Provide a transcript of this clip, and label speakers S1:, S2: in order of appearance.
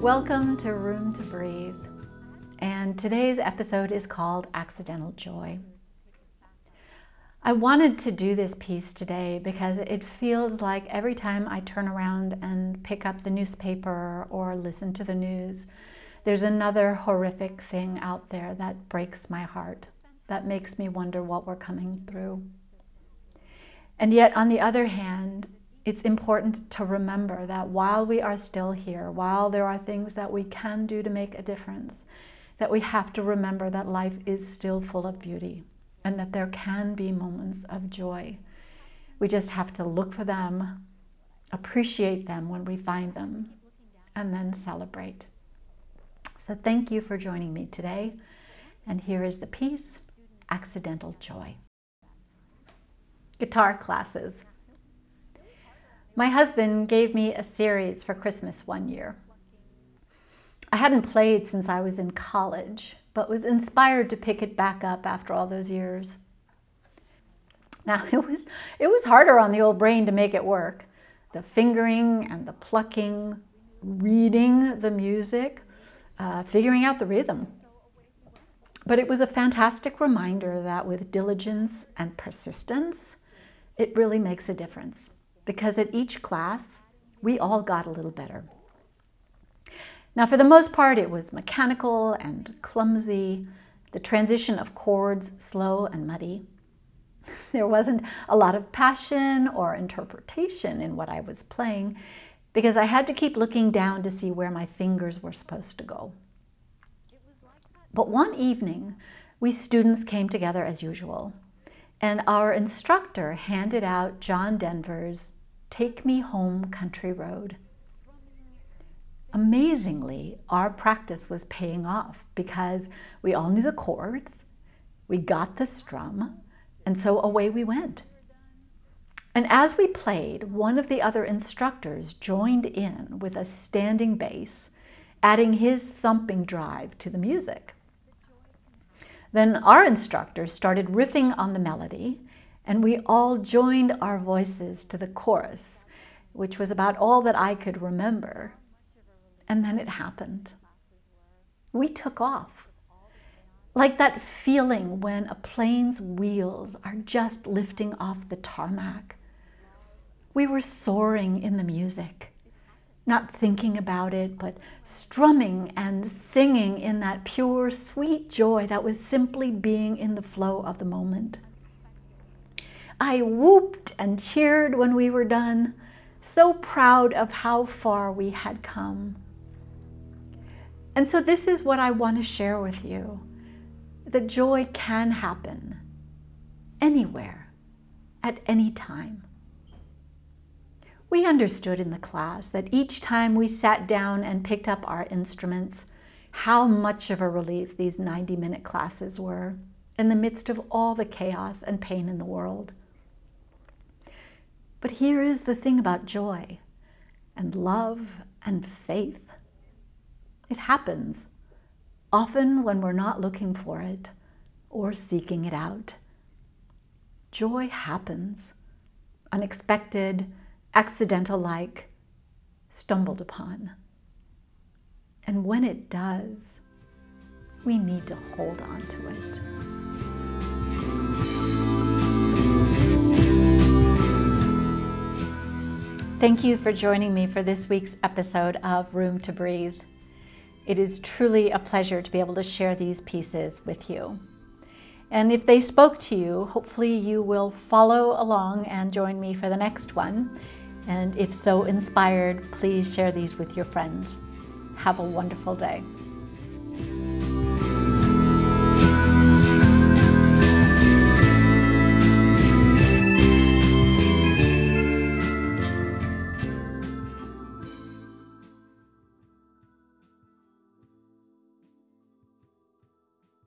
S1: Welcome to Room to Breathe. And today's episode is called Accidental Joy. I wanted to do this piece today because it feels like every time I turn around and pick up the newspaper or listen to the news, there's another horrific thing out there that breaks my heart, that makes me wonder what we're coming through. And yet, on the other hand, it's important to remember that while we are still here, while there are things that we can do to make a difference, that we have to remember that life is still full of beauty and that there can be moments of joy. We just have to look for them, appreciate them when we find them, and then celebrate. So, thank you for joining me today. And here is the piece Accidental Joy. Guitar classes. My husband gave me a series for Christmas one year. I hadn't played since I was in college, but was inspired to pick it back up after all those years. Now, it was, it was harder on the old brain to make it work. The fingering and the plucking, reading the music, uh, figuring out the rhythm. But it was a fantastic reminder that with diligence and persistence, it really makes a difference because at each class, we all got a little better. Now, for the most part, it was mechanical and clumsy, the transition of chords slow and muddy. There wasn't a lot of passion or interpretation in what I was playing because I had to keep looking down to see where my fingers were supposed to go. But one evening, we students came together as usual, and our instructor handed out John Denver's Take Me Home Country Road. Amazingly, our practice was paying off because we all knew the chords, we got the strum, and so away we went. And as we played, one of the other instructors joined in with a standing bass, adding his thumping drive to the music. Then our instructor started riffing on the melody, and we all joined our voices to the chorus, which was about all that I could remember. And then it happened. We took off. Like that feeling when a plane's wheels are just lifting off the tarmac. We were soaring in the music not thinking about it, but strumming and singing in that pure, sweet joy that was simply being in the flow of the moment. I whooped and cheered when we were done, so proud of how far we had come. And so, this is what I want to share with you the joy can happen anywhere, at any time. We understood in the class that each time we sat down and picked up our instruments, how much of a relief these 90 minute classes were in the midst of all the chaos and pain in the world. But here is the thing about joy and love and faith it happens, often when we're not looking for it or seeking it out. Joy happens, unexpected accidental like, stumbled upon. And when it does, we need to hold on to it. Thank you for joining me for this week's episode of Room to Breathe. It is truly a pleasure to be able to share these pieces with you. And if they spoke to you, hopefully you will follow along and join me for the next one. And if so inspired, please share these with your friends. Have a wonderful day.